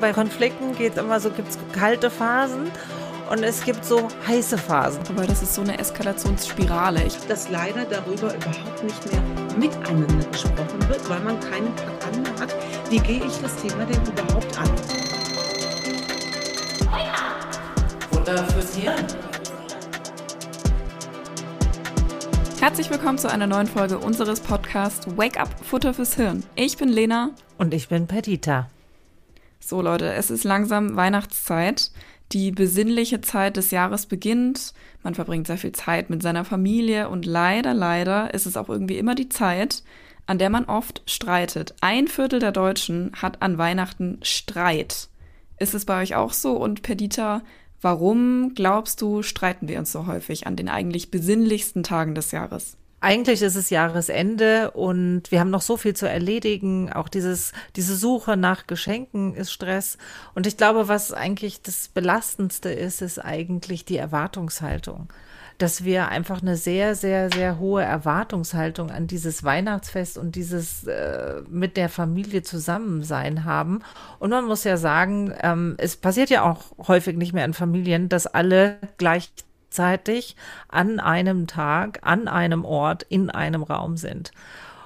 Bei Konflikten geht immer so, gibt es kalte Phasen und es gibt so heiße Phasen. Aber das ist so eine Eskalationsspirale. dass leider darüber überhaupt nicht mehr miteinander gesprochen wird, weil man keinen Plan mehr hat, wie gehe ich das Thema denn überhaupt an. Futter fürs Hirn. Herzlich willkommen zu einer neuen Folge unseres Podcasts Wake Up Futter fürs Hirn. Ich bin Lena. Und ich bin Perdita. So Leute, es ist langsam Weihnachtszeit. Die besinnliche Zeit des Jahres beginnt. Man verbringt sehr viel Zeit mit seiner Familie und leider, leider ist es auch irgendwie immer die Zeit, an der man oft streitet. Ein Viertel der Deutschen hat an Weihnachten Streit. Ist es bei euch auch so? Und Perdita, warum glaubst du, streiten wir uns so häufig an den eigentlich besinnlichsten Tagen des Jahres? Eigentlich ist es Jahresende und wir haben noch so viel zu erledigen. Auch dieses, diese Suche nach Geschenken ist Stress. Und ich glaube, was eigentlich das Belastendste ist, ist eigentlich die Erwartungshaltung. Dass wir einfach eine sehr, sehr, sehr hohe Erwartungshaltung an dieses Weihnachtsfest und dieses äh, mit der Familie Zusammensein haben. Und man muss ja sagen, ähm, es passiert ja auch häufig nicht mehr in Familien, dass alle gleich gleichzeitig an einem Tag, an einem Ort, in einem Raum sind.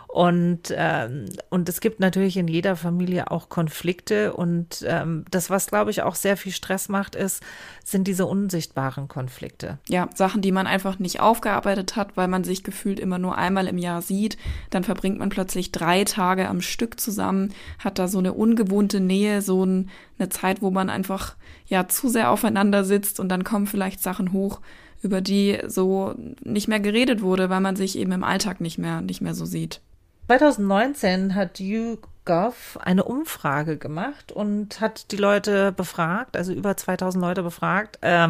Und, ähm, und es gibt natürlich in jeder Familie auch Konflikte. Und ähm, das, was, glaube ich, auch sehr viel Stress macht, ist, sind diese unsichtbaren Konflikte. Ja, Sachen, die man einfach nicht aufgearbeitet hat, weil man sich gefühlt immer nur einmal im Jahr sieht. Dann verbringt man plötzlich drei Tage am Stück zusammen, hat da so eine ungewohnte Nähe, so ein, eine Zeit, wo man einfach ja zu sehr aufeinander sitzt und dann kommen vielleicht Sachen hoch, über die so nicht mehr geredet wurde, weil man sich eben im Alltag nicht mehr, nicht mehr so sieht. 2019 hat YouGov eine Umfrage gemacht und hat die Leute befragt, also über 2000 Leute befragt, äh,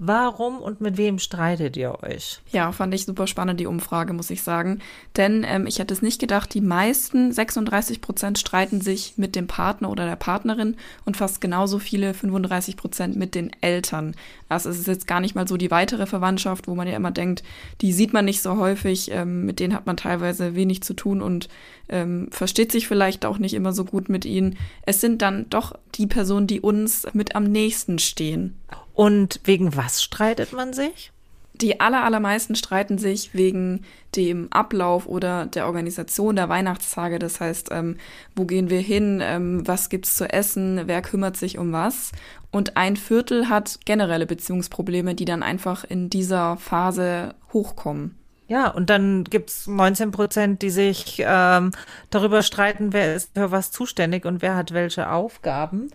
Warum und mit wem streitet ihr euch? Ja, fand ich super spannend, die Umfrage, muss ich sagen. Denn ähm, ich hätte es nicht gedacht, die meisten, 36 Prozent, streiten sich mit dem Partner oder der Partnerin und fast genauso viele, 35 Prozent, mit den Eltern. Also es ist jetzt gar nicht mal so die weitere Verwandtschaft, wo man ja immer denkt, die sieht man nicht so häufig, ähm, mit denen hat man teilweise wenig zu tun und ähm, versteht sich vielleicht auch nicht immer so gut mit ihnen. Es sind dann doch die Personen, die uns mit am nächsten stehen. Und wegen was streitet man sich? Die aller, allermeisten streiten sich wegen dem Ablauf oder der Organisation der Weihnachtstage. Das heißt, ähm, wo gehen wir hin? Ähm, was gibt's zu essen? Wer kümmert sich um was? Und ein Viertel hat generelle Beziehungsprobleme, die dann einfach in dieser Phase hochkommen. Ja, und dann gibt's 19 Prozent, die sich ähm, darüber streiten, wer ist für was zuständig und wer hat welche Aufgaben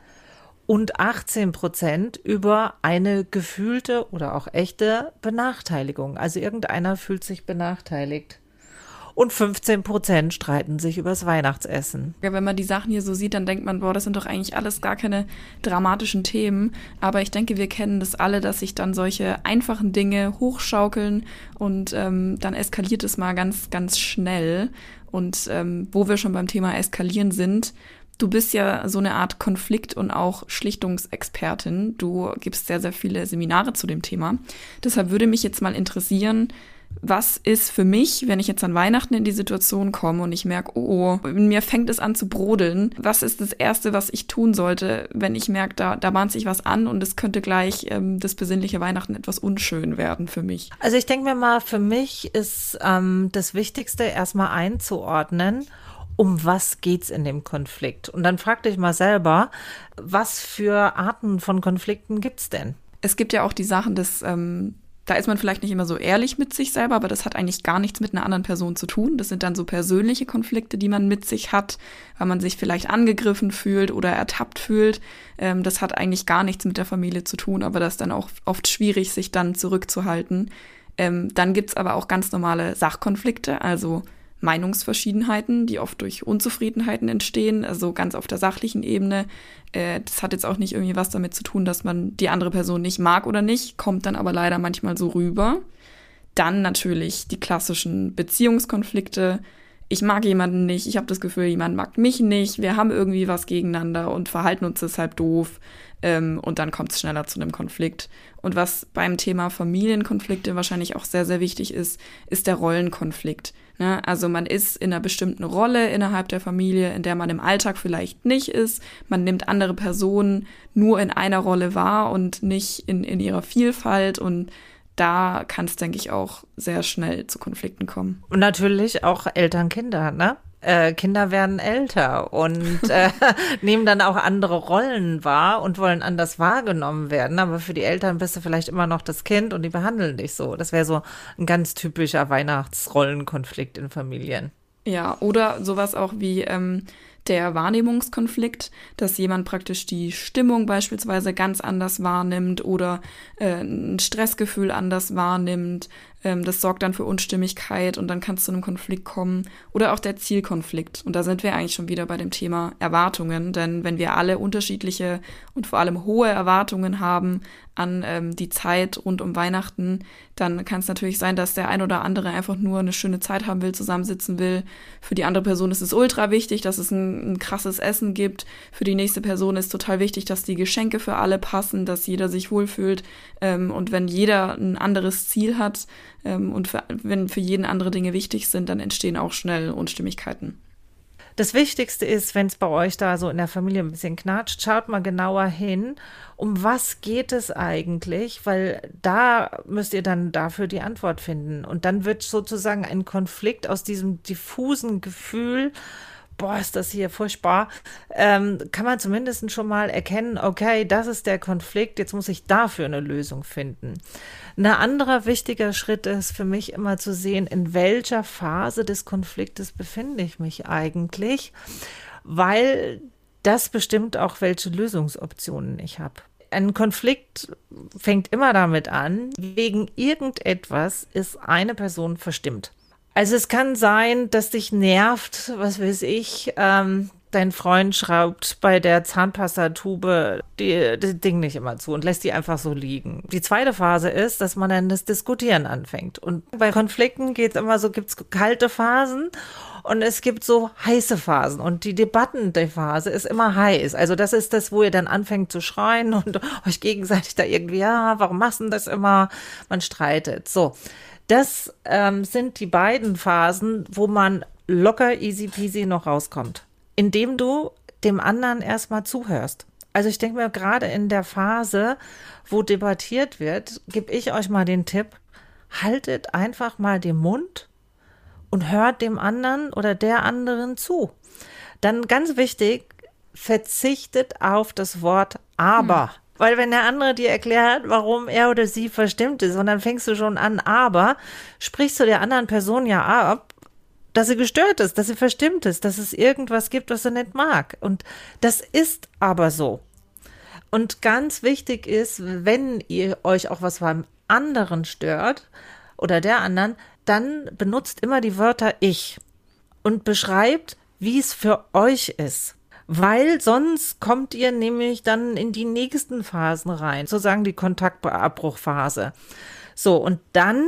und 18 Prozent über eine gefühlte oder auch echte Benachteiligung. Also irgendeiner fühlt sich benachteiligt. Und 15 Prozent streiten sich übers Weihnachtsessen. Wenn man die Sachen hier so sieht, dann denkt man, boah, das sind doch eigentlich alles gar keine dramatischen Themen. Aber ich denke, wir kennen das alle, dass sich dann solche einfachen Dinge hochschaukeln und ähm, dann eskaliert es mal ganz, ganz schnell. Und ähm, wo wir schon beim Thema Eskalieren sind, Du bist ja so eine Art Konflikt- und auch Schlichtungsexpertin. Du gibst sehr, sehr viele Seminare zu dem Thema. Deshalb würde mich jetzt mal interessieren, was ist für mich, wenn ich jetzt an Weihnachten in die Situation komme und ich merke, oh, oh, mir fängt es an zu brodeln. Was ist das Erste, was ich tun sollte, wenn ich merke, da, da bahnt sich was an und es könnte gleich ähm, das besinnliche Weihnachten etwas unschön werden für mich? Also ich denke mir mal, für mich ist ähm, das Wichtigste erstmal einzuordnen um was geht's in dem Konflikt? Und dann frag dich mal selber, was für Arten von Konflikten gibt's denn? Es gibt ja auch die Sachen des, ähm, da ist man vielleicht nicht immer so ehrlich mit sich selber, aber das hat eigentlich gar nichts mit einer anderen Person zu tun. Das sind dann so persönliche Konflikte, die man mit sich hat, weil man sich vielleicht angegriffen fühlt oder ertappt fühlt. Ähm, das hat eigentlich gar nichts mit der Familie zu tun, aber das ist dann auch oft schwierig, sich dann zurückzuhalten. Ähm, dann gibt's aber auch ganz normale Sachkonflikte, also Meinungsverschiedenheiten, die oft durch Unzufriedenheiten entstehen, also ganz auf der sachlichen Ebene. Äh, das hat jetzt auch nicht irgendwie was damit zu tun, dass man die andere Person nicht mag oder nicht, kommt dann aber leider manchmal so rüber. Dann natürlich die klassischen Beziehungskonflikte, ich mag jemanden nicht, ich habe das Gefühl, jemand mag mich nicht, wir haben irgendwie was gegeneinander und verhalten uns deshalb doof. Ähm, und dann kommt es schneller zu einem Konflikt. Und was beim Thema Familienkonflikte wahrscheinlich auch sehr, sehr wichtig ist, ist der Rollenkonflikt. Ne? Also man ist in einer bestimmten Rolle innerhalb der Familie, in der man im Alltag vielleicht nicht ist. Man nimmt andere Personen nur in einer Rolle wahr und nicht in, in ihrer Vielfalt. Und da kann es, denke ich, auch sehr schnell zu Konflikten kommen. Und natürlich auch Eltern-Kinder, ne? Äh, Kinder werden älter und äh, nehmen dann auch andere Rollen wahr und wollen anders wahrgenommen werden. Aber für die Eltern bist du vielleicht immer noch das Kind und die behandeln dich so. Das wäre so ein ganz typischer Weihnachtsrollenkonflikt in Familien. Ja, oder sowas auch wie ähm, der Wahrnehmungskonflikt, dass jemand praktisch die Stimmung beispielsweise ganz anders wahrnimmt oder äh, ein Stressgefühl anders wahrnimmt, ähm, das sorgt dann für Unstimmigkeit und dann kann es zu einem Konflikt kommen. Oder auch der Zielkonflikt. Und da sind wir eigentlich schon wieder bei dem Thema Erwartungen. Denn wenn wir alle unterschiedliche und vor allem hohe Erwartungen haben an ähm, die Zeit rund um Weihnachten, dann kann es natürlich sein, dass der ein oder andere einfach nur eine schöne Zeit haben will, zusammensitzen will. Für die andere Person ist es ultra wichtig, dass es ein, ein krasses Essen gibt. Für die nächste Person ist total wichtig, dass die Geschenke für alle passen, dass jeder sich wohlfühlt. Ähm, und wenn jeder ein anderes Ziel hat, und für, wenn für jeden andere Dinge wichtig sind, dann entstehen auch schnell Unstimmigkeiten. Das Wichtigste ist, wenn es bei euch da so in der Familie ein bisschen knatscht, schaut mal genauer hin, um was geht es eigentlich, weil da müsst ihr dann dafür die Antwort finden. Und dann wird sozusagen ein Konflikt aus diesem diffusen Gefühl, boah, ist das hier furchtbar, ähm, kann man zumindest schon mal erkennen, okay, das ist der Konflikt, jetzt muss ich dafür eine Lösung finden. Ein anderer wichtiger Schritt ist für mich immer zu sehen, in welcher Phase des Konfliktes befinde ich mich eigentlich, weil das bestimmt auch, welche Lösungsoptionen ich habe. Ein Konflikt fängt immer damit an, wegen irgendetwas ist eine Person verstimmt. Also es kann sein, dass dich nervt, was weiß ich, ähm, dein Freund schraubt bei der Zahnpastatube das Ding nicht immer zu und lässt die einfach so liegen. Die zweite Phase ist, dass man dann das Diskutieren anfängt. Und bei Konflikten geht es immer so, gibt es kalte Phasen und es gibt so heiße Phasen und die Debatten der Phase ist immer heiß. Also das ist das, wo ihr dann anfängt zu schreien und euch gegenseitig da irgendwie, ja, warum machst du das immer? Man streitet. So. Das ähm, sind die beiden Phasen, wo man locker easy peasy noch rauskommt, indem du dem anderen erstmal zuhörst. Also ich denke mir gerade in der Phase, wo debattiert wird, gebe ich euch mal den Tipp, haltet einfach mal den Mund und hört dem anderen oder der anderen zu. Dann ganz wichtig, verzichtet auf das Wort aber. Hm. Weil wenn der andere dir erklärt, warum er oder sie verstimmt ist, und dann fängst du schon an, aber sprichst du der anderen Person ja ab, dass sie gestört ist, dass sie verstimmt ist, dass es irgendwas gibt, was sie nicht mag. Und das ist aber so. Und ganz wichtig ist, wenn ihr euch auch was beim anderen stört oder der anderen, dann benutzt immer die Wörter ich und beschreibt, wie es für euch ist weil sonst kommt ihr nämlich dann in die nächsten Phasen rein, sozusagen die Kontaktabbruchphase. So, und dann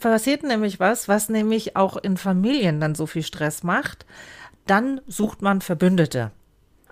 passiert nämlich was, was nämlich auch in Familien dann so viel Stress macht. Dann sucht man Verbündete.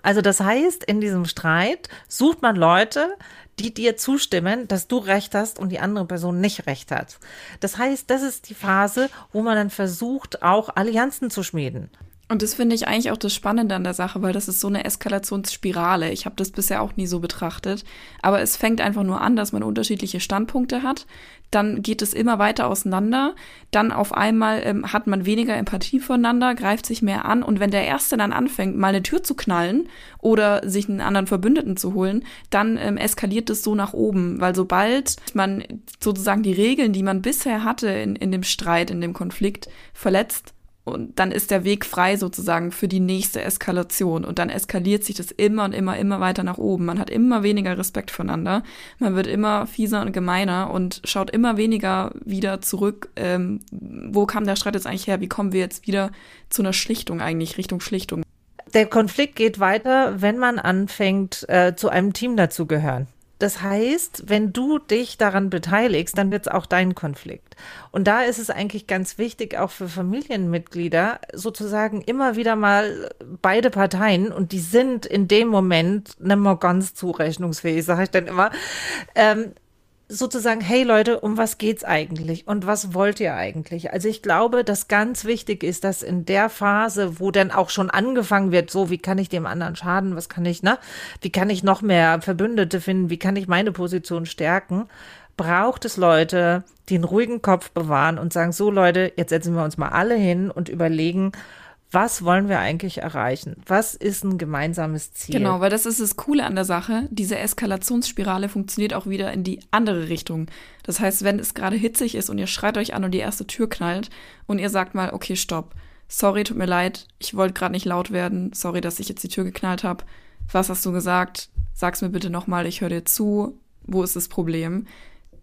Also das heißt, in diesem Streit sucht man Leute, die dir zustimmen, dass du recht hast und die andere Person nicht recht hat. Das heißt, das ist die Phase, wo man dann versucht, auch Allianzen zu schmieden. Und das finde ich eigentlich auch das Spannende an der Sache, weil das ist so eine Eskalationsspirale. Ich habe das bisher auch nie so betrachtet. Aber es fängt einfach nur an, dass man unterschiedliche Standpunkte hat. Dann geht es immer weiter auseinander. Dann auf einmal ähm, hat man weniger Empathie voneinander, greift sich mehr an. Und wenn der Erste dann anfängt, mal eine Tür zu knallen oder sich einen anderen Verbündeten zu holen, dann ähm, eskaliert es so nach oben. Weil sobald man sozusagen die Regeln, die man bisher hatte in, in dem Streit, in dem Konflikt, verletzt, und dann ist der Weg frei sozusagen für die nächste Eskalation. Und dann eskaliert sich das immer und immer, immer weiter nach oben. Man hat immer weniger Respekt voneinander. Man wird immer fieser und gemeiner und schaut immer weniger wieder zurück. Ähm, wo kam der Streit jetzt eigentlich her? Wie kommen wir jetzt wieder zu einer Schlichtung eigentlich, Richtung Schlichtung? Der Konflikt geht weiter, wenn man anfängt, äh, zu einem Team dazugehören. Das heißt, wenn du dich daran beteiligst, dann wird es auch dein Konflikt. Und da ist es eigentlich ganz wichtig, auch für Familienmitglieder sozusagen immer wieder mal beide Parteien, und die sind in dem Moment mehr ganz zurechnungsfähig, sage ich dann immer, ähm, sozusagen, hey Leute, um was geht's eigentlich und was wollt ihr eigentlich? Also ich glaube, dass ganz wichtig ist, dass in der Phase, wo dann auch schon angefangen wird, so wie kann ich dem anderen schaden, was kann ich, ne? Wie kann ich noch mehr Verbündete finden, wie kann ich meine Position stärken? Braucht es Leute, die einen ruhigen Kopf bewahren und sagen, so Leute, jetzt setzen wir uns mal alle hin und überlegen, was wollen wir eigentlich erreichen? Was ist ein gemeinsames Ziel? Genau, weil das ist das Coole an der Sache. Diese Eskalationsspirale funktioniert auch wieder in die andere Richtung. Das heißt, wenn es gerade hitzig ist und ihr schreit euch an und die erste Tür knallt und ihr sagt mal, okay, stopp. Sorry, tut mir leid, ich wollte gerade nicht laut werden. Sorry, dass ich jetzt die Tür geknallt habe. Was hast du gesagt? Sag's mir bitte nochmal, ich höre dir zu. Wo ist das Problem?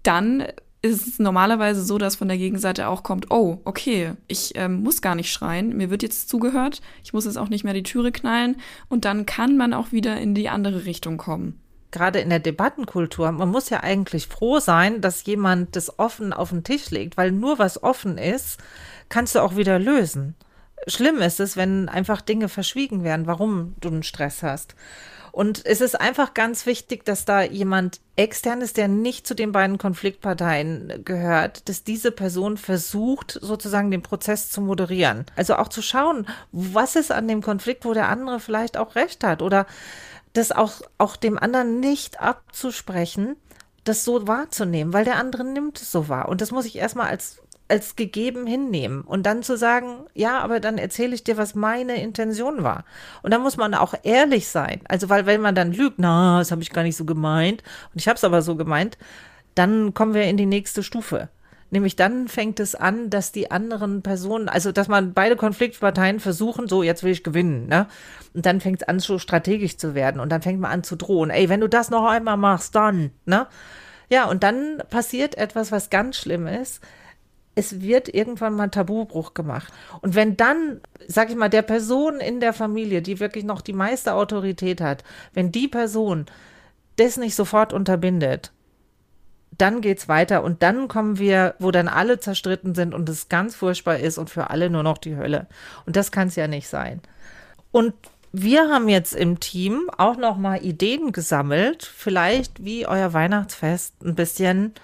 Dann ist es normalerweise so, dass von der Gegenseite auch kommt, oh, okay, ich ähm, muss gar nicht schreien, mir wird jetzt zugehört, ich muss jetzt auch nicht mehr die Türe knallen und dann kann man auch wieder in die andere Richtung kommen. Gerade in der Debattenkultur, man muss ja eigentlich froh sein, dass jemand das offen auf den Tisch legt, weil nur was offen ist, kannst du auch wieder lösen. Schlimm ist es, wenn einfach Dinge verschwiegen werden, warum du einen Stress hast. Und es ist einfach ganz wichtig, dass da jemand extern ist, der nicht zu den beiden Konfliktparteien gehört, dass diese Person versucht, sozusagen den Prozess zu moderieren. Also auch zu schauen, was ist an dem Konflikt, wo der andere vielleicht auch recht hat oder das auch, auch dem anderen nicht abzusprechen, das so wahrzunehmen, weil der andere nimmt es so wahr. Und das muss ich erstmal als als gegeben hinnehmen und dann zu sagen, ja, aber dann erzähle ich dir, was meine Intention war. Und da muss man auch ehrlich sein. Also, weil wenn man dann lügt, na, das habe ich gar nicht so gemeint und ich habe es aber so gemeint, dann kommen wir in die nächste Stufe. Nämlich dann fängt es an, dass die anderen Personen, also dass man beide Konfliktparteien versuchen, so jetzt will ich gewinnen, ne? Und dann fängt es an, so strategisch zu werden und dann fängt man an zu drohen. Ey, wenn du das noch einmal machst, dann, ne? Ja, und dann passiert etwas, was ganz schlimm ist es wird irgendwann mal Tabubruch gemacht. Und wenn dann, sag ich mal, der Person in der Familie, die wirklich noch die meiste Autorität hat, wenn die Person das nicht sofort unterbindet, dann geht's weiter und dann kommen wir, wo dann alle zerstritten sind und es ganz furchtbar ist und für alle nur noch die Hölle. Und das kann es ja nicht sein. Und wir haben jetzt im Team auch noch mal Ideen gesammelt, vielleicht wie euer Weihnachtsfest ein bisschen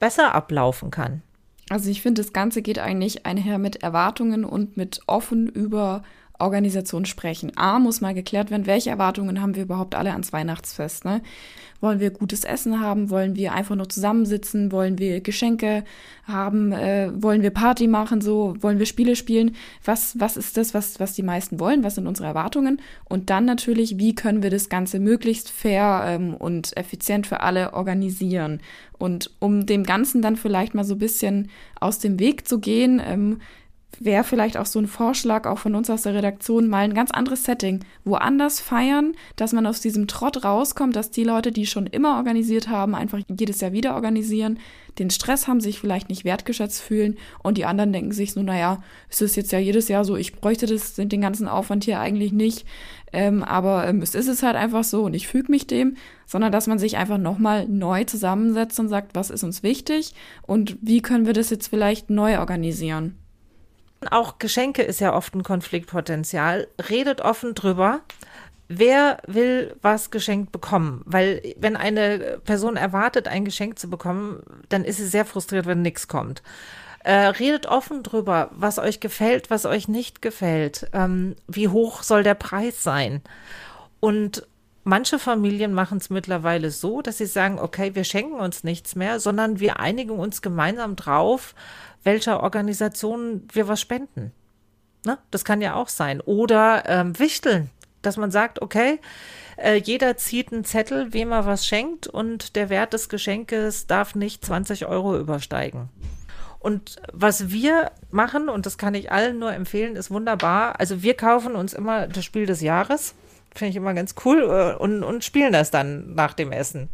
besser ablaufen kann. Also ich finde, das Ganze geht eigentlich einher mit Erwartungen und mit offen über Organisation sprechen. A, muss mal geklärt werden, welche Erwartungen haben wir überhaupt alle ans Weihnachtsfest. Ne? Wollen wir gutes Essen haben? Wollen wir einfach nur zusammensitzen? Wollen wir Geschenke haben? Äh, wollen wir Party machen? So wollen wir Spiele spielen? Was was ist das, was was die meisten wollen? Was sind unsere Erwartungen? Und dann natürlich, wie können wir das Ganze möglichst fair ähm, und effizient für alle organisieren? Und um dem Ganzen dann vielleicht mal so ein bisschen aus dem Weg zu gehen, ähm, wäre vielleicht auch so ein Vorschlag auch von uns aus der Redaktion mal ein ganz anderes Setting. Woanders feiern, dass man aus diesem Trott rauskommt, dass die Leute, die schon immer organisiert haben, einfach jedes Jahr wieder organisieren, den Stress haben, sich vielleicht nicht wertgeschätzt fühlen und die anderen denken sich so, naja, es ist jetzt ja jedes Jahr so, ich bräuchte das, den ganzen Aufwand hier eigentlich nicht, ähm, aber ähm, es ist es halt einfach so und ich füge mich dem, sondern dass man sich einfach nochmal neu zusammensetzt und sagt, was ist uns wichtig und wie können wir das jetzt vielleicht neu organisieren. Auch Geschenke ist ja oft ein Konfliktpotenzial. Redet offen drüber. Wer will was geschenkt bekommen? Weil wenn eine Person erwartet, ein Geschenk zu bekommen, dann ist sie sehr frustriert, wenn nichts kommt. Äh, redet offen drüber, was euch gefällt, was euch nicht gefällt. Ähm, wie hoch soll der Preis sein? Und manche Familien machen es mittlerweile so, dass sie sagen, okay, wir schenken uns nichts mehr, sondern wir einigen uns gemeinsam drauf, welcher Organisation wir was spenden. Ne? Das kann ja auch sein. Oder ähm, wichteln, dass man sagt, okay, äh, jeder zieht einen Zettel, wem er was schenkt und der Wert des Geschenkes darf nicht 20 Euro übersteigen. Und was wir machen, und das kann ich allen nur empfehlen, ist wunderbar. Also wir kaufen uns immer das Spiel des Jahres. Finde ich immer ganz cool äh, und, und spielen das dann nach dem Essen.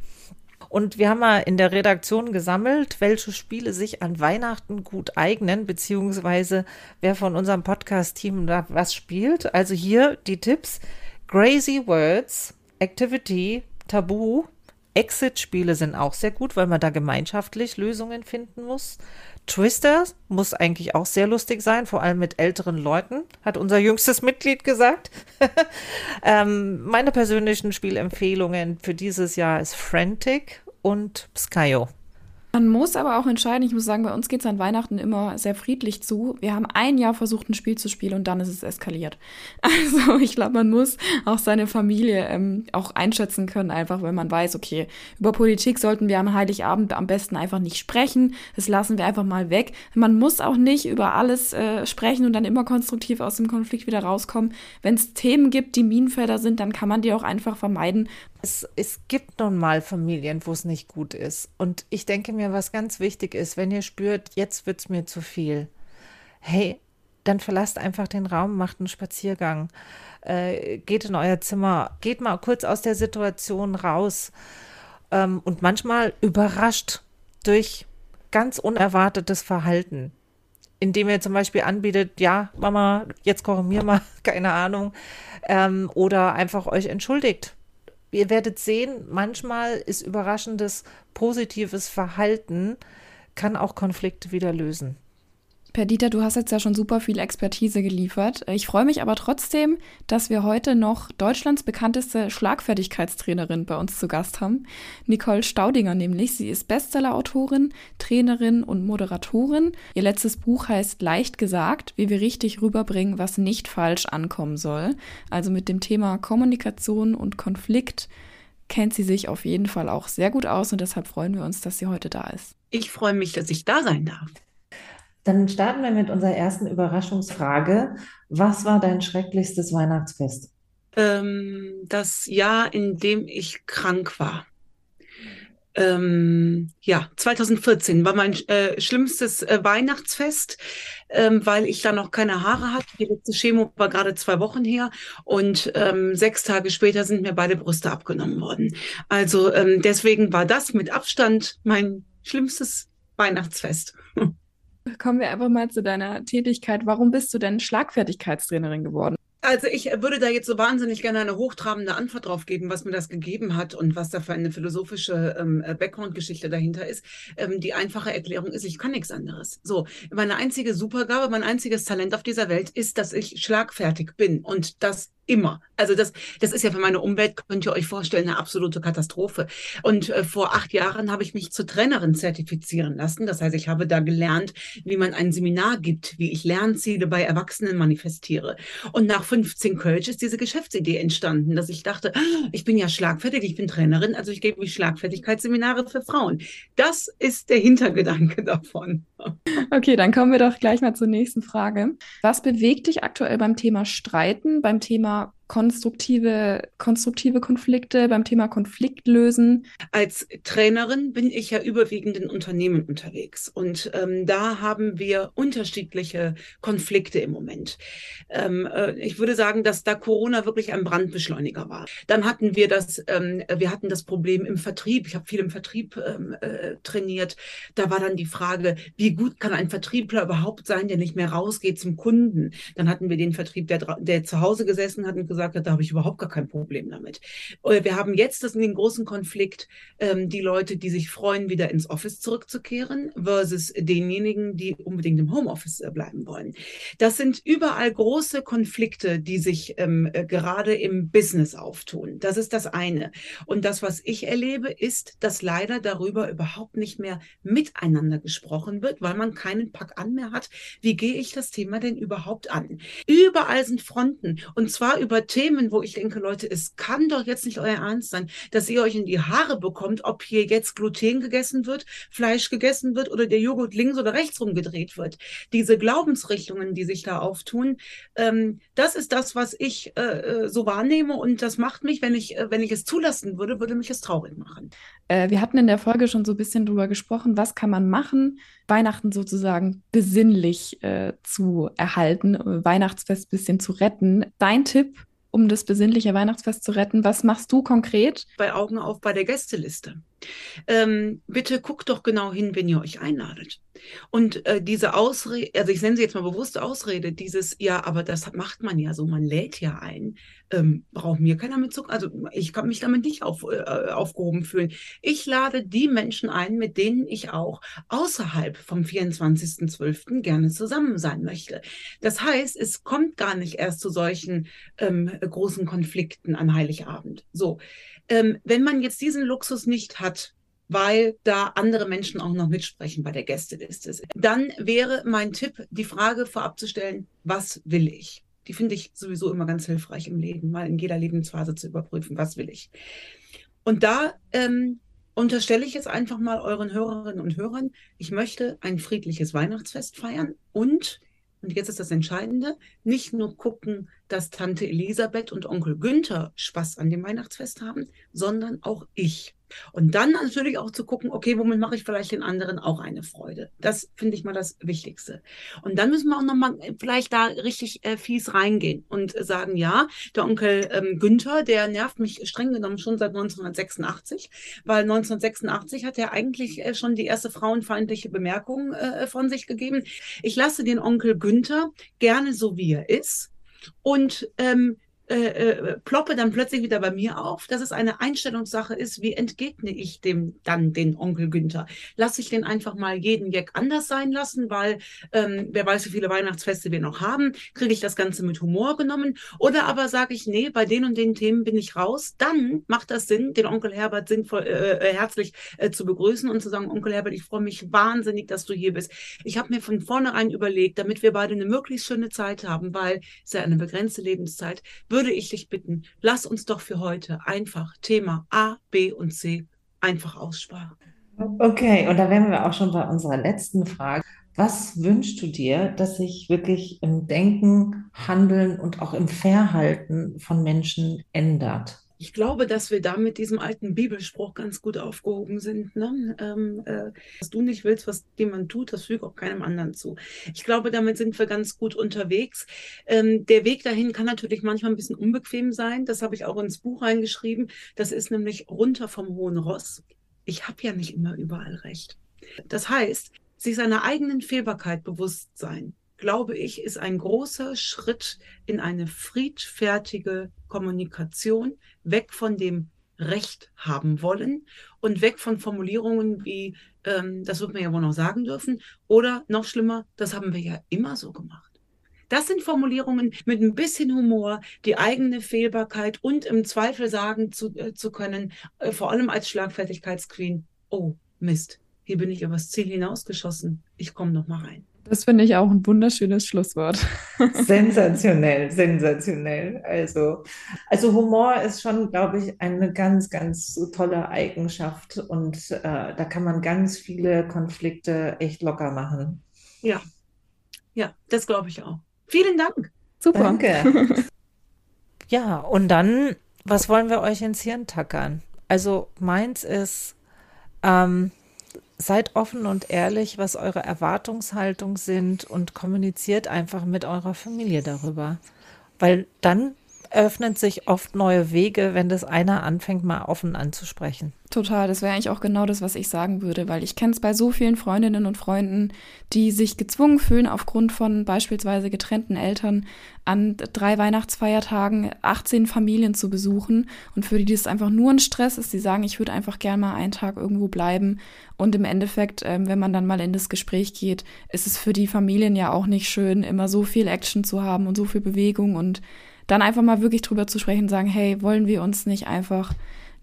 Und wir haben mal in der Redaktion gesammelt, welche Spiele sich an Weihnachten gut eignen, beziehungsweise wer von unserem Podcast-Team da was spielt. Also hier die Tipps. Crazy Words, Activity, Tabu, Exit-Spiele sind auch sehr gut, weil man da gemeinschaftlich Lösungen finden muss. Twister muss eigentlich auch sehr lustig sein, vor allem mit älteren Leuten, hat unser jüngstes Mitglied gesagt. ähm, meine persönlichen Spielempfehlungen für dieses Jahr ist Frantic und Skyo. Man muss aber auch entscheiden, ich muss sagen, bei uns geht es an Weihnachten immer sehr friedlich zu. Wir haben ein Jahr versucht, ein Spiel zu spielen und dann ist es eskaliert. Also ich glaube, man muss auch seine Familie ähm, auch einschätzen können, einfach wenn man weiß, okay, über Politik sollten wir am Heiligabend am besten einfach nicht sprechen. Das lassen wir einfach mal weg. Man muss auch nicht über alles äh, sprechen und dann immer konstruktiv aus dem Konflikt wieder rauskommen. Wenn es Themen gibt, die Minenfelder sind, dann kann man die auch einfach vermeiden es, es gibt nun mal Familien, wo es nicht gut ist. Und ich denke mir, was ganz wichtig ist, wenn ihr spürt, jetzt wird es mir zu viel, hey, dann verlasst einfach den Raum, macht einen Spaziergang, äh, geht in euer Zimmer, geht mal kurz aus der Situation raus ähm, und manchmal überrascht durch ganz unerwartetes Verhalten, indem ihr zum Beispiel anbietet, ja, Mama, jetzt kochen wir mal, keine Ahnung, ähm, oder einfach euch entschuldigt ihr werdet sehen, manchmal ist überraschendes positives Verhalten, kann auch Konflikte wieder lösen. Perdita, du hast jetzt ja schon super viel Expertise geliefert. Ich freue mich aber trotzdem, dass wir heute noch Deutschlands bekannteste Schlagfertigkeitstrainerin bei uns zu Gast haben. Nicole Staudinger nämlich. Sie ist Bestsellerautorin, Trainerin und Moderatorin. Ihr letztes Buch heißt Leicht gesagt, wie wir richtig rüberbringen, was nicht falsch ankommen soll. Also mit dem Thema Kommunikation und Konflikt kennt sie sich auf jeden Fall auch sehr gut aus und deshalb freuen wir uns, dass sie heute da ist. Ich freue mich, dass ich da sein darf. Dann starten wir mit unserer ersten Überraschungsfrage. Was war dein schrecklichstes Weihnachtsfest? Ähm, das Jahr, in dem ich krank war. Ähm, ja, 2014 war mein äh, schlimmstes äh, Weihnachtsfest, ähm, weil ich da noch keine Haare hatte. Die letzte Chemo war gerade zwei Wochen her und ähm, sechs Tage später sind mir beide Brüste abgenommen worden. Also ähm, deswegen war das mit Abstand mein schlimmstes Weihnachtsfest. Kommen wir einfach mal zu deiner Tätigkeit. Warum bist du denn Schlagfertigkeitstrainerin geworden? Also ich würde da jetzt so wahnsinnig gerne eine hochtrabende Antwort drauf geben, was mir das gegeben hat und was da für eine philosophische ähm, äh, Background-Geschichte dahinter ist. Ähm, die einfache Erklärung ist, ich kann nichts anderes. So, meine einzige Supergabe, mein einziges Talent auf dieser Welt ist, dass ich schlagfertig bin und das immer. Also das, das ist ja für meine Umwelt, könnt ihr euch vorstellen, eine absolute Katastrophe. Und äh, vor acht Jahren habe ich mich zur Trainerin zertifizieren lassen. Das heißt, ich habe da gelernt, wie man ein Seminar gibt, wie ich Lernziele bei Erwachsenen manifestiere. Und nach 15 Kölsch ist diese Geschäftsidee entstanden, dass ich dachte, ah, ich bin ja schlagfertig, ich bin Trainerin, also ich gebe Schlagfertigkeitsseminare für Frauen. Das ist der Hintergedanke davon. Okay, dann kommen wir doch gleich mal zur nächsten Frage. Was bewegt dich aktuell beim Thema Streiten, beim Thema konstruktive, konstruktive Konflikte, beim Thema Konfliktlösen? Als Trainerin bin ich ja überwiegend in Unternehmen unterwegs und ähm, da haben wir unterschiedliche Konflikte im Moment. Ähm, äh, ich würde sagen, dass da Corona wirklich ein Brandbeschleuniger war. Dann hatten wir das, ähm, wir hatten das Problem im Vertrieb. Ich habe viel im Vertrieb ähm, äh, trainiert. Da war dann die Frage, wie gut kann ein Vertriebler überhaupt sein, der nicht mehr rausgeht zum Kunden? Dann hatten wir den Vertrieb, der, der zu Hause gesessen hat und gesagt, gesagt hat, da habe ich überhaupt gar kein Problem damit. Äh, wir haben jetzt das den großen Konflikt, ähm, die Leute, die sich freuen, wieder ins Office zurückzukehren, versus denjenigen, die unbedingt im Homeoffice äh, bleiben wollen. Das sind überall große Konflikte, die sich ähm, äh, gerade im Business auftun. Das ist das eine. Und das, was ich erlebe, ist, dass leider darüber überhaupt nicht mehr miteinander gesprochen wird, weil man keinen Pack an mehr hat. Wie gehe ich das Thema denn überhaupt an? Überall sind Fronten und zwar über Themen, wo ich denke, Leute, es kann doch jetzt nicht euer Ernst sein, dass ihr euch in die Haare bekommt, ob hier jetzt Gluten gegessen wird, Fleisch gegessen wird oder der Joghurt links oder rechts rumgedreht wird. Diese Glaubensrichtungen, die sich da auftun, ähm, das ist das, was ich äh, äh so wahrnehme und das macht mich, wenn ich, äh, wenn ich es zulassen würde, würde mich es traurig machen. Äh, wir hatten in der Folge schon so ein bisschen drüber gesprochen, was kann man machen, Weihnachten sozusagen besinnlich äh, zu erhalten, Weihnachtsfest ein bisschen zu retten. Dein Tipp um das besinnliche Weihnachtsfest zu retten. Was machst du konkret? Bei Augen auf bei der Gästeliste. Ähm, bitte guckt doch genau hin, wenn ihr euch einladet. Und äh, diese Ausrede, also ich nenne sie jetzt mal bewusst Ausrede, dieses, ja, aber das macht man ja so, man lädt ja ein, ähm, braucht mir keiner mit Zucker, also ich kann mich damit nicht auf, äh, aufgehoben fühlen. Ich lade die Menschen ein, mit denen ich auch außerhalb vom 24.12. gerne zusammen sein möchte. Das heißt, es kommt gar nicht erst zu solchen ähm, großen Konflikten an Heiligabend. So, ähm, wenn man jetzt diesen Luxus nicht hat, weil da andere Menschen auch noch mitsprechen bei der Gästeliste. Dann wäre mein Tipp, die Frage vorab zu stellen, was will ich? Die finde ich sowieso immer ganz hilfreich im Leben, mal in jeder Lebensphase zu überprüfen, was will ich. Und da ähm, unterstelle ich jetzt einfach mal euren Hörerinnen und Hörern, ich möchte ein friedliches Weihnachtsfest feiern und, und jetzt ist das Entscheidende, nicht nur gucken, dass Tante Elisabeth und Onkel Günther Spaß an dem Weihnachtsfest haben, sondern auch ich. Und dann natürlich auch zu gucken, okay, womit mache ich vielleicht den anderen auch eine Freude? Das finde ich mal das Wichtigste. Und dann müssen wir auch nochmal vielleicht da richtig äh, fies reingehen und sagen, ja, der Onkel ähm, Günther, der nervt mich streng genommen schon seit 1986, weil 1986 hat er eigentlich äh, schon die erste frauenfeindliche Bemerkung äh, von sich gegeben. Ich lasse den Onkel Günther gerne so, wie er ist. Und ähm, äh, äh, ploppe dann plötzlich wieder bei mir auf, dass es eine Einstellungssache ist, wie entgegne ich dem dann den Onkel Günther? Lasse ich den einfach mal jeden Jack anders sein lassen, weil ähm, wer weiß, wie viele Weihnachtsfeste wir noch haben, kriege ich das Ganze mit Humor genommen? Oder aber sage ich, nee, bei den und den Themen bin ich raus, dann macht das Sinn, den Onkel Herbert sinnvoll, äh, äh, herzlich äh, zu begrüßen und zu sagen, Onkel Herbert, ich freue mich wahnsinnig, dass du hier bist. Ich habe mir von vornherein überlegt, damit wir beide eine möglichst schöne Zeit haben, weil es ja eine begrenzte Lebenszeit, würde ich dich bitten, lass uns doch für heute einfach Thema A, B und C einfach aussparen. Okay, und da wären wir auch schon bei unserer letzten Frage. Was wünschst du dir, dass sich wirklich im Denken, Handeln und auch im Verhalten von Menschen ändert? Ich glaube, dass wir da mit diesem alten Bibelspruch ganz gut aufgehoben sind. Ne? Ähm, äh, was du nicht willst, was jemand tut, das fügt auch keinem anderen zu. Ich glaube, damit sind wir ganz gut unterwegs. Ähm, der Weg dahin kann natürlich manchmal ein bisschen unbequem sein. Das habe ich auch ins Buch reingeschrieben. Das ist nämlich runter vom hohen Ross. Ich habe ja nicht immer überall recht. Das heißt, sich seiner eigenen Fehlbarkeit bewusst sein, glaube ich, ist ein großer Schritt in eine friedfertige Kommunikation, weg von dem Recht haben wollen und weg von Formulierungen wie, ähm, das wird man ja wohl noch sagen dürfen, oder noch schlimmer, das haben wir ja immer so gemacht. Das sind Formulierungen mit ein bisschen Humor, die eigene Fehlbarkeit und im Zweifel sagen zu, äh, zu können, äh, vor allem als Schlagfertigkeitsqueen, oh Mist, hier bin ich übers Ziel hinausgeschossen, ich komme noch mal rein. Das finde ich auch ein wunderschönes Schlusswort. Sensationell, sensationell. Also, also Humor ist schon, glaube ich, eine ganz, ganz tolle Eigenschaft und äh, da kann man ganz viele Konflikte echt locker machen. Ja, ja, das glaube ich auch. Vielen Dank. Super. Danke. ja, und dann, was wollen wir euch ins Hirn tackern? Also meins ist, ähm, seid offen und ehrlich, was eure Erwartungshaltung sind und kommuniziert einfach mit eurer Familie darüber. Weil dann öffnen sich oft neue Wege, wenn das einer anfängt, mal offen anzusprechen. Total, das wäre eigentlich auch genau das, was ich sagen würde, weil ich kenne es bei so vielen Freundinnen und Freunden, die sich gezwungen fühlen, aufgrund von beispielsweise getrennten Eltern an drei Weihnachtsfeiertagen 18 Familien zu besuchen und für die das einfach nur ein Stress ist. Die sagen, ich würde einfach gerne mal einen Tag irgendwo bleiben und im Endeffekt, ähm, wenn man dann mal in das Gespräch geht, ist es für die Familien ja auch nicht schön, immer so viel Action zu haben und so viel Bewegung und dann einfach mal wirklich drüber zu sprechen und sagen, hey, wollen wir uns nicht einfach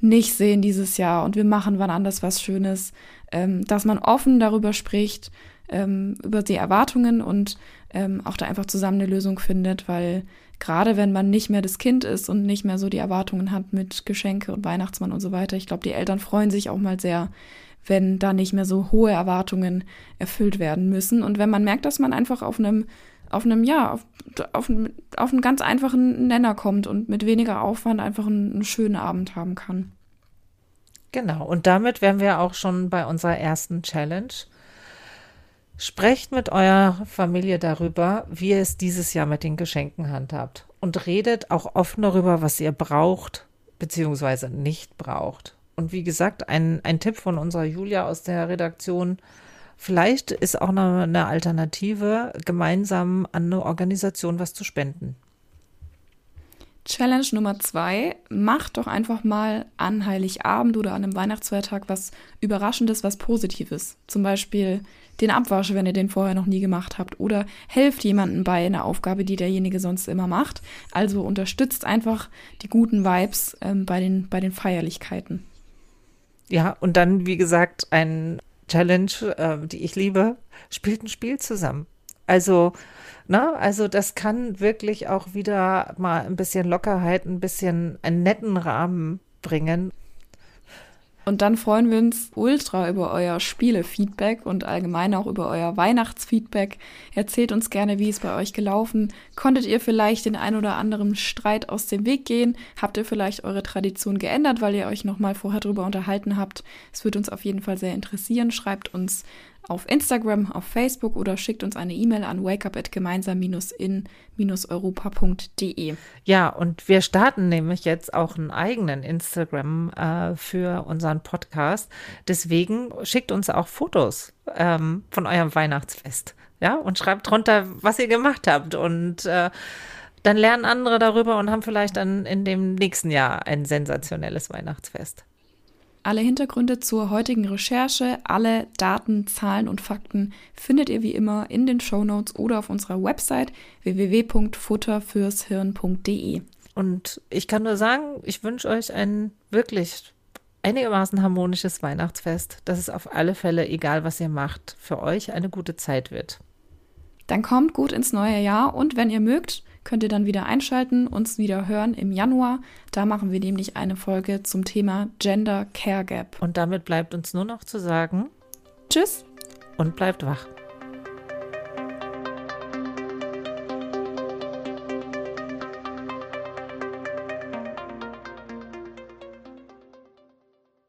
nicht sehen dieses Jahr und wir machen wann anders was Schönes, ähm, dass man offen darüber spricht, ähm, über die Erwartungen und ähm, auch da einfach zusammen eine Lösung findet, weil gerade wenn man nicht mehr das Kind ist und nicht mehr so die Erwartungen hat mit Geschenke und Weihnachtsmann und so weiter, ich glaube, die Eltern freuen sich auch mal sehr, wenn da nicht mehr so hohe Erwartungen erfüllt werden müssen. Und wenn man merkt, dass man einfach auf einem auf einem, ja, auf, auf, auf einen ganz einfachen Nenner kommt und mit weniger Aufwand einfach einen, einen schönen Abend haben kann. Genau, und damit wären wir auch schon bei unserer ersten Challenge. Sprecht mit eurer Familie darüber, wie ihr es dieses Jahr mit den Geschenken handhabt. Und redet auch offen darüber, was ihr braucht, beziehungsweise nicht braucht. Und wie gesagt, ein, ein Tipp von unserer Julia aus der Redaktion, vielleicht ist auch eine, eine Alternative, gemeinsam an eine Organisation was zu spenden. Challenge Nummer zwei, macht doch einfach mal an Heiligabend oder an einem Weihnachtsfeiertag was Überraschendes, was Positives. Zum Beispiel den Abwasch, wenn ihr den vorher noch nie gemacht habt. Oder helft jemandem bei einer Aufgabe, die derjenige sonst immer macht. Also unterstützt einfach die guten Vibes ähm, bei, den, bei den Feierlichkeiten. Ja, und dann, wie gesagt, ein Challenge, äh, die ich liebe, spielt ein Spiel zusammen. Also, ne, also das kann wirklich auch wieder mal ein bisschen Lockerheit, ein bisschen einen netten Rahmen bringen. Und dann freuen wir uns ultra über euer Spiele-Feedback und allgemein auch über euer Weihnachtsfeedback. Erzählt uns gerne, wie es bei euch gelaufen. Konntet ihr vielleicht den ein oder anderen Streit aus dem Weg gehen? Habt ihr vielleicht eure Tradition geändert, weil ihr euch nochmal vorher drüber unterhalten habt? Es würde uns auf jeden Fall sehr interessieren. Schreibt uns auf Instagram, auf Facebook oder schickt uns eine E-Mail an wakeup@gemeinsam-in-europa.de. Ja, und wir starten nämlich jetzt auch einen eigenen Instagram äh, für unseren Podcast. Deswegen schickt uns auch Fotos ähm, von eurem Weihnachtsfest. Ja, und schreibt drunter, was ihr gemacht habt. Und äh, dann lernen andere darüber und haben vielleicht dann in dem nächsten Jahr ein sensationelles Weihnachtsfest. Alle Hintergründe zur heutigen Recherche, alle Daten, Zahlen und Fakten findet ihr wie immer in den Show Notes oder auf unserer Website www.futterfürshirn.de. Und ich kann nur sagen, ich wünsche euch ein wirklich einigermaßen harmonisches Weihnachtsfest, dass es auf alle Fälle, egal was ihr macht, für euch eine gute Zeit wird. Dann kommt gut ins neue Jahr und wenn ihr mögt, könnt ihr dann wieder einschalten, uns wieder hören im Januar. Da machen wir nämlich eine Folge zum Thema Gender Care Gap. Und damit bleibt uns nur noch zu sagen, tschüss und bleibt wach.